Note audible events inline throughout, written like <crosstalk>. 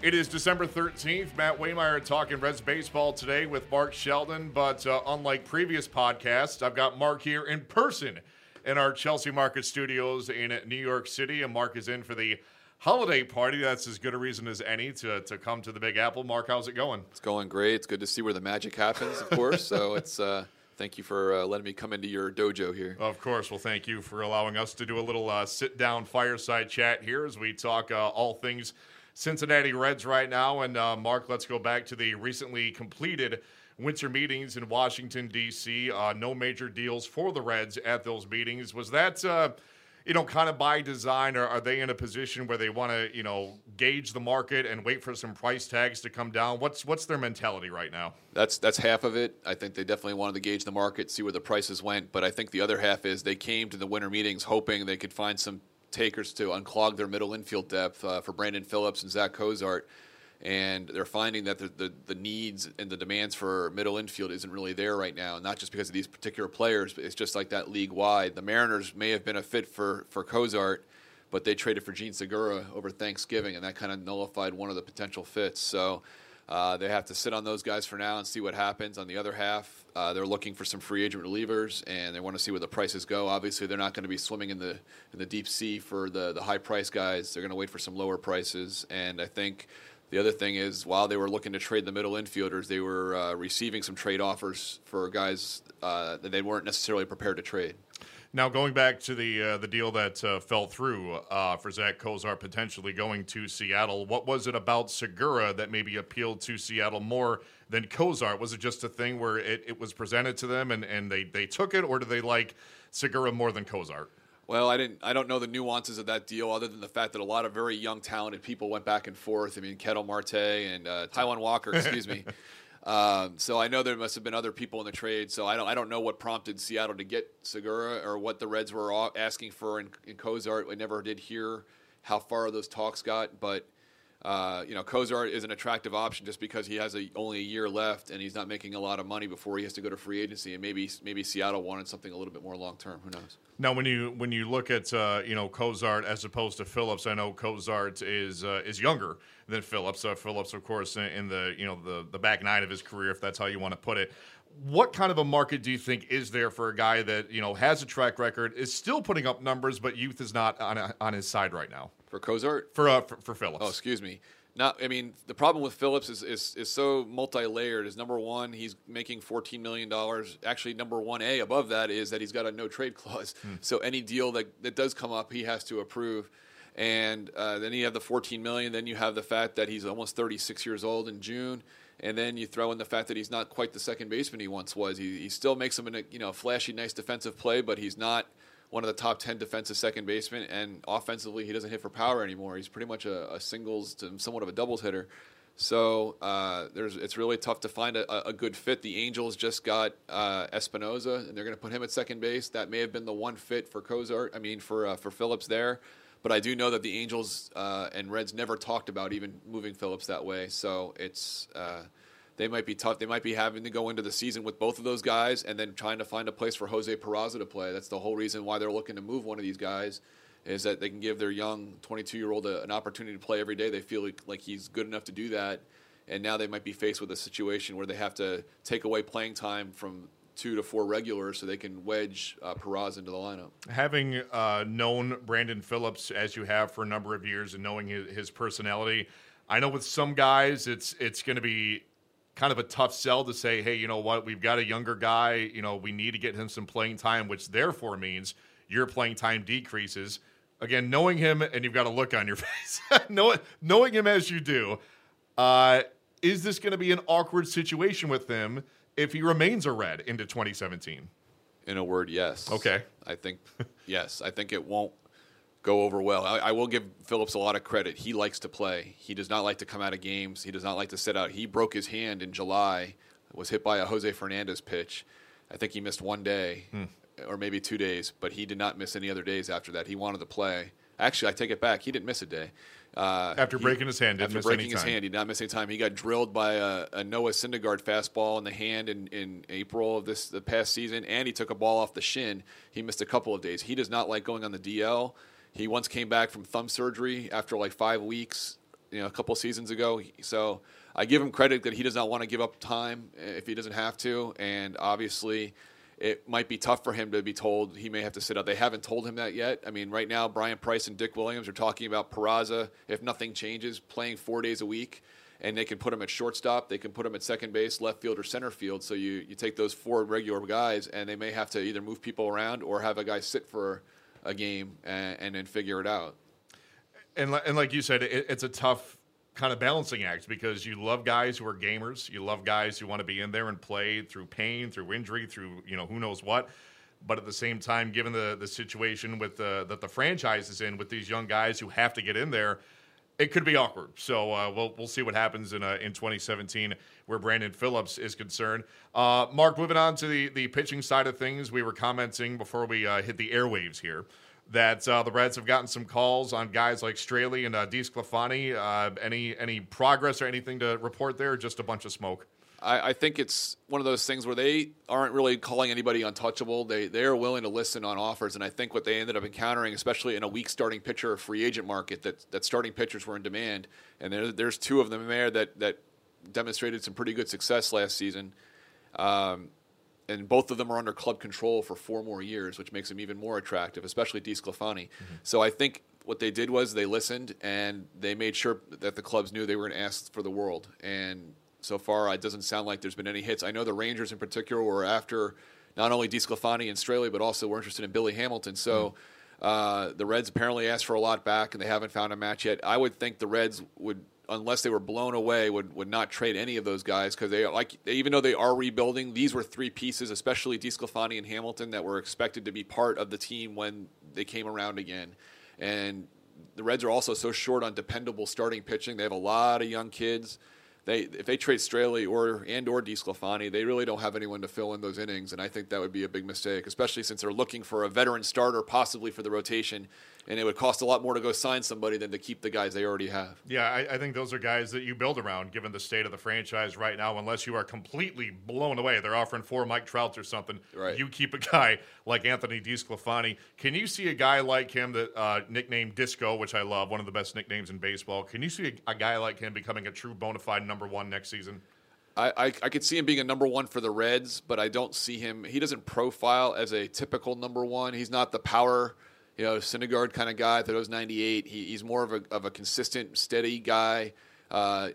It is December 13th. Matt Waymeyer talking Reds baseball today with Mark Sheldon. But uh, unlike previous podcasts, I've got Mark here in person in our Chelsea Market Studios in New York City. And Mark is in for the holiday party. That's as good a reason as any to, to come to the Big Apple. Mark, how's it going? It's going great. It's good to see where the magic happens, of course. so <laughs> it's. Uh, Thank you for uh, letting me come into your dojo here. Of course. Well, thank you for allowing us to do a little uh, sit down fireside chat here as we talk uh, all things Cincinnati Reds right now. And uh, Mark, let's go back to the recently completed winter meetings in Washington, D.C. Uh, no major deals for the Reds at those meetings. Was that, uh, you know, kind of by design, or are they in a position where they want to, you know, gauge the market and wait for some price tags to come down? What's what's their mentality right now? That's that's half of it. I think they definitely wanted to gauge the market, see where the prices went. But I think the other half is they came to the winter meetings hoping they could find some takers to unclog their middle infield depth uh, for Brandon Phillips and Zach Cozart. And they're finding that the, the, the, needs and the demands for middle infield isn't really there right now, not just because of these particular players, but it's just like that league wide. The Mariners may have been a fit for, for Cozart, but they traded for Jean Segura over Thanksgiving, and that kind of nullified one of the potential fits. So uh, they have to sit on those guys for now and see what happens. On the other half, uh, they're looking for some free agent relievers, and they want to see where the prices go. Obviously, they're not going to be swimming in the in the deep sea for the the high price guys. They're going to wait for some lower prices, and I think. The other thing is, while they were looking to trade the middle infielders, they were uh, receiving some trade offers for guys uh, that they weren't necessarily prepared to trade. Now, going back to the uh, the deal that uh, fell through uh, for Zach Cozart potentially going to Seattle, what was it about Segura that maybe appealed to Seattle more than Cozart? Was it just a thing where it, it was presented to them and, and they, they took it, or do they like Segura more than Cozart? Well, I didn't. I don't know the nuances of that deal, other than the fact that a lot of very young, talented people went back and forth. I mean, Ketel Marte and uh, Taijuan Walker, excuse me. <laughs> Um, so I know there must have been other people in the trade. So I don't I don't know what prompted Seattle to get Segura or what the Reds were asking for in, in Cozart. I never did hear how far those talks got, but uh, you know, Cozart is an attractive option just because he has a, only a year left and he's not making a lot of money before he has to go to free agency. And maybe maybe Seattle wanted something a little bit more long term. Who knows? Now, when you when you look at uh, you know Cozart as opposed to Phillips, I know Cozart is uh, is younger than Phillips. Uh, Phillips, of course, in the you know the the back nine of his career, if that's how you want to put it. What kind of a market do you think is there for a guy that you know has a track record, is still putting up numbers, but youth is not on on his side right now? For Cozart? For uh, for, for Phillips? Oh, excuse me. Not, I mean, the problem with Phillips is, is, is so multi-layered. Is number one, he's making fourteen million dollars. Actually, number one A above that is that he's got a no trade clause. Hmm. So any deal that, that does come up, he has to approve. And uh, then you have the fourteen million. Then you have the fact that he's almost thirty-six years old in June. And then you throw in the fact that he's not quite the second baseman he once was. He, he still makes some, you know, flashy, nice defensive play, but he's not one of the top 10 defensive second basemen, and offensively, he doesn't hit for power anymore. He's pretty much a, a singles to somewhat of a doubles hitter. So uh, there's, it's really tough to find a, a, good fit. The Angels just got uh, Espinosa, and they're going to put him at second base. That may have been the one fit for Cozart, I mean, for, uh, for Phillips there. But I do know that the Angels uh, and Reds never talked about even moving Phillips that way. So it's uh, they might be tough. They might be having to go into the season with both of those guys and then trying to find a place for Jose Peraza to play. That's the whole reason why they're looking to move one of these guys is that they can give their young 22 year old an opportunity to play every day. They feel like, like he's good enough to do that. And now they might be faced with a situation where they have to take away playing time from two to four regulars so they can wedge uh, Peraza into the lineup. Having uh, known Brandon Phillips as you have for a number of years and knowing his, his personality, I know with some guys it's it's going to be kind of a tough sell to say, hey, you know what, we've got a younger guy, you know, we need to get him some playing time, which therefore means your playing time decreases. Again, knowing him, and you've got a look on your <laughs> face, knowing, knowing him as you do, Uh, is this going to be an awkward situation with him if he remains a red into 2017? In a word, yes. Okay. I think <laughs> yes. I think it won't go over well. I, I, will give Phillips a lot of credit. He likes to play. He does not like to come out of games. He does not like to sit out. He broke his hand in July. Was hit by a Jose Fernandez pitch. I think he missed one day, hmm. or maybe two days, but he did not miss any other days after that. He wanted to play. Actually, I take it back. He didn't miss a day. Uh, after breaking he, his hand, after breaking his hand, he did not miss any time. He got drilled by a, a, Noah Syndergaard fastball in the hand in, in April of this the past season, and he took a ball off the shin. He missed a couple of days. He does not like going on the DL. He once came back from thumb surgery after like five weeks, you know, a couple seasons ago. So I give him credit that he does not want to give up time if he doesn't have to, and obviously it might be tough for him to be told he may have to sit out. They haven't told him that yet. I mean, right now, Bryan Price and Dick Williams are talking about Peraza, if nothing changes, playing four days a week, and they can put him at shortstop, they can put him at second base, left field, or center field. So you, you take those four regular guys, and they may have to either move people around or have a guy sit for a game and, and then figure it out. And, and like you said, it, it's a tough kind of balancing act because you love guys who are gamers, you love guys who want to be in there and play through pain, through injury, through you know who knows what. But at the same time, given the the situation with the that the franchise is in with these young guys who have to get in there, it could be awkward. So uh, we'll we'll see what happens in uh, in 2017 where Brandon Phillips is concerned. Uh, Mark, moving on to the the pitching side of things, we were commenting before we uh, hit the airwaves here that uh, the Reds have gotten some calls on guys like Straily and uh, DeSclafani. Uh, any any progress or anything to report there? just a bunch of smoke. I, I, think it's one of those things where they aren't really calling anybody untouchable. They they are willing to listen on offers, and I think what they ended up encountering, especially in a weak starting pitcher free agent market, that that starting pitchers were in demand, and there, there's two of them there that that demonstrated some pretty good success last season. Um, and both of them are under club control for four more years, which makes them even more attractive, especially DeSclafani. Mm-hmm. So I think what they did was they listened and they made sure that the clubs knew they were going to ask for the world. And so far, it doesn't sound like there's been any hits. I know the Rangers in particular were after not only DeSclafani and Straily, but also were interested in Billy Hamilton. So. Mm-hmm. Uh, the Reds apparently asked for a lot back, and they haven't found a match yet. I would think the Reds would unless they were blown away, would, would not trade any of those guys because they like even though they are rebuilding, these were three pieces, especially DeSclafani and Hamilton, that were expected to be part of the team when they came around again. And the Reds are also so short on dependable starting pitching. They have a lot of young kids they if they trade Straily or and or DeSclafani, they really don't have anyone to fill in those innings, and I think that would be a big mistake, especially since they're looking for a veteran starter, possibly for the rotation, and it would cost a lot more to go sign somebody than to keep the guys they already have. Yeah, I, I think those are guys that you build around, given the state of the franchise right now. Unless you are completely blown away, they're offering four Mike Trouts or something. Right. You keep a guy like Anthony DeSclafani. Can you see a guy like him that uh, nicknamed Disco, which I love, one of the best nicknames in baseball? Can you see a, a guy like him becoming a true bona fide number number one next season? I, I, I, could see him being a number one for the Reds, but I don't see him. He doesn't profile as a typical number one. He's not the power, you know, Syndergaard kind of guy was 98. He, he's more of a, of a consistent, steady guy. Uh,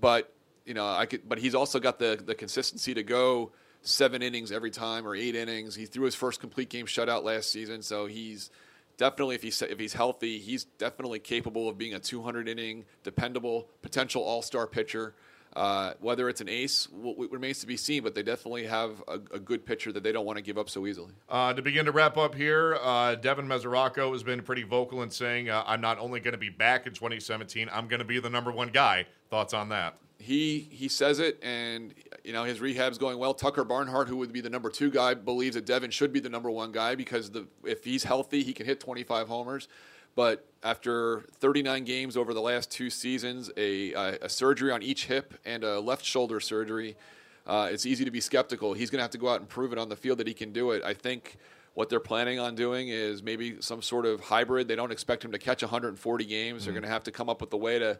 but you know, I could. But he's also got the the consistency to go seven innings every time or eight innings. He threw his first complete game shutout last season, so he's definitely if he's if he's healthy, he's definitely capable of being a 200 inning, dependable, potential All Star pitcher. Uh, whether it's an ace w- remains to be seen, but they definitely have a, a, good pitcher that they don't want to give up so easily. Uh, to begin to wrap up here, uh, Devin Mesoraco has been pretty vocal in saying, uh, I'm not only going to be back in 2017, I'm going to be the number one guy. Thoughts on that? He he says it, and you know his rehab's going well. Tucker Barnhart, who would be the number two guy, believes that Devin should be the number one guy because the if he's healthy, he can hit 25 homers. But after 39 games over the last two seasons, a, a, a surgery on each hip and a left shoulder surgery, uh, it's easy to be skeptical. He's going to have to go out and prove it on the field that he can do it. I think what they're planning on doing is maybe some sort of hybrid. They don't expect him to catch 140 games. Mm-hmm. They're going to have to come up with a way to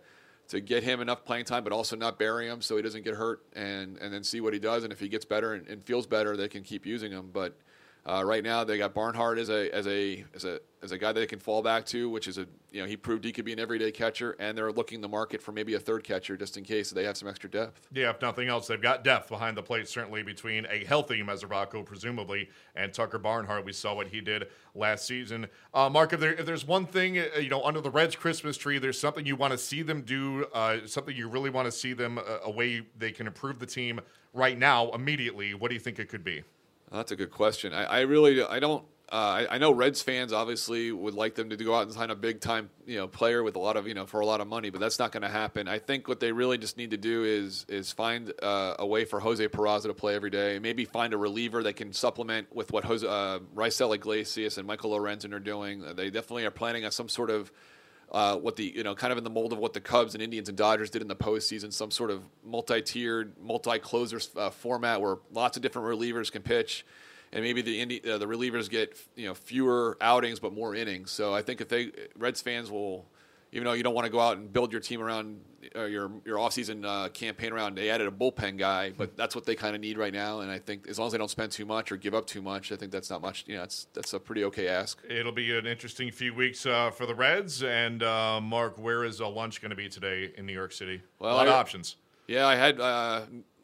to get him enough playing time, but also not bury him so he doesn't get hurt, and and then see what he does. And if he gets better and, and feels better, they can keep using him. But Uh, right now, they got Barnhart as a as a as a as a guy that they can fall back to, which is a you know he proved he could be an everyday catcher, and they're looking the market for maybe a third catcher just in case they have some extra depth. Yeah, if nothing else, they've got depth behind the plate certainly between a healthy Mesoraco presumably and Tucker Barnhart. We saw what he did last season. Uh, Mark, if, there, if there's one thing uh, you know under the Reds Christmas tree, there's something you want to see them do, uh, something you really want to see them uh, a way they can improve the team right now immediately. What do you think it could be? That's a good question. I, I really I don't. Uh, I, I, know Reds fans obviously would like them to go out and sign a big time you know player with a lot of you know for a lot of money, but that's not going to happen. I think what they really just need to do is is find uh, a way for Jose Peraza to play every day. Maybe find a reliever that can supplement with what Jose uh, Raisel Iglesias and Michael Lorenzen are doing. They definitely are planning on some sort of uh, what the you know kind of in the mold of what the Cubs and Indians and Dodgers did in the postseason, some sort of multi-tiered, multi-closers uh, format where lots of different relievers can pitch, and maybe the Indi- uh, the relievers get you know fewer outings but more innings. So I think if they Reds fans will even though you don't want to go out and build your team around uh, your your offseason uh, campaign around, they added a bullpen guy, but that's what they kind of need right now. And I think as long as they don't spend too much or give up too much, I think that's not much. You know, it's that's a pretty okay ask. It'll be an interesting few weeks uh, for the Reds. And uh, Mark, where is lunch going to be today in New York City? Well, a lot I, of options. Yeah, I had uh,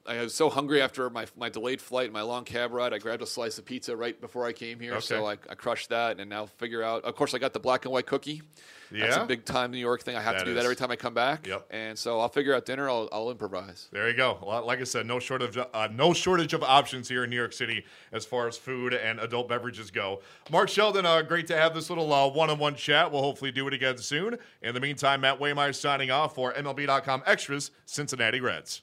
I was so hungry after my, my delayed flight, and my long cab ride. I grabbed a slice of pizza right before I came here, okay. so I, I, crushed that, and now figure out. Of course, I got the black and white cookie. Yeah. That's a big time New York thing. I have that to do is. that every time I come back. Yep. And so I'll figure out dinner. I'll, I'll improvise. There you go. Like I said, no shortage of, uh, no shortage of options here in New York City as far as food and adult beverages go. Mark Sheldon, uh, great to have this little uh, one-on-one chat. We'll hopefully do it again soon. In the meantime, Matt Waymeyer signing off for MLB.com Extras Cincinnati Reds.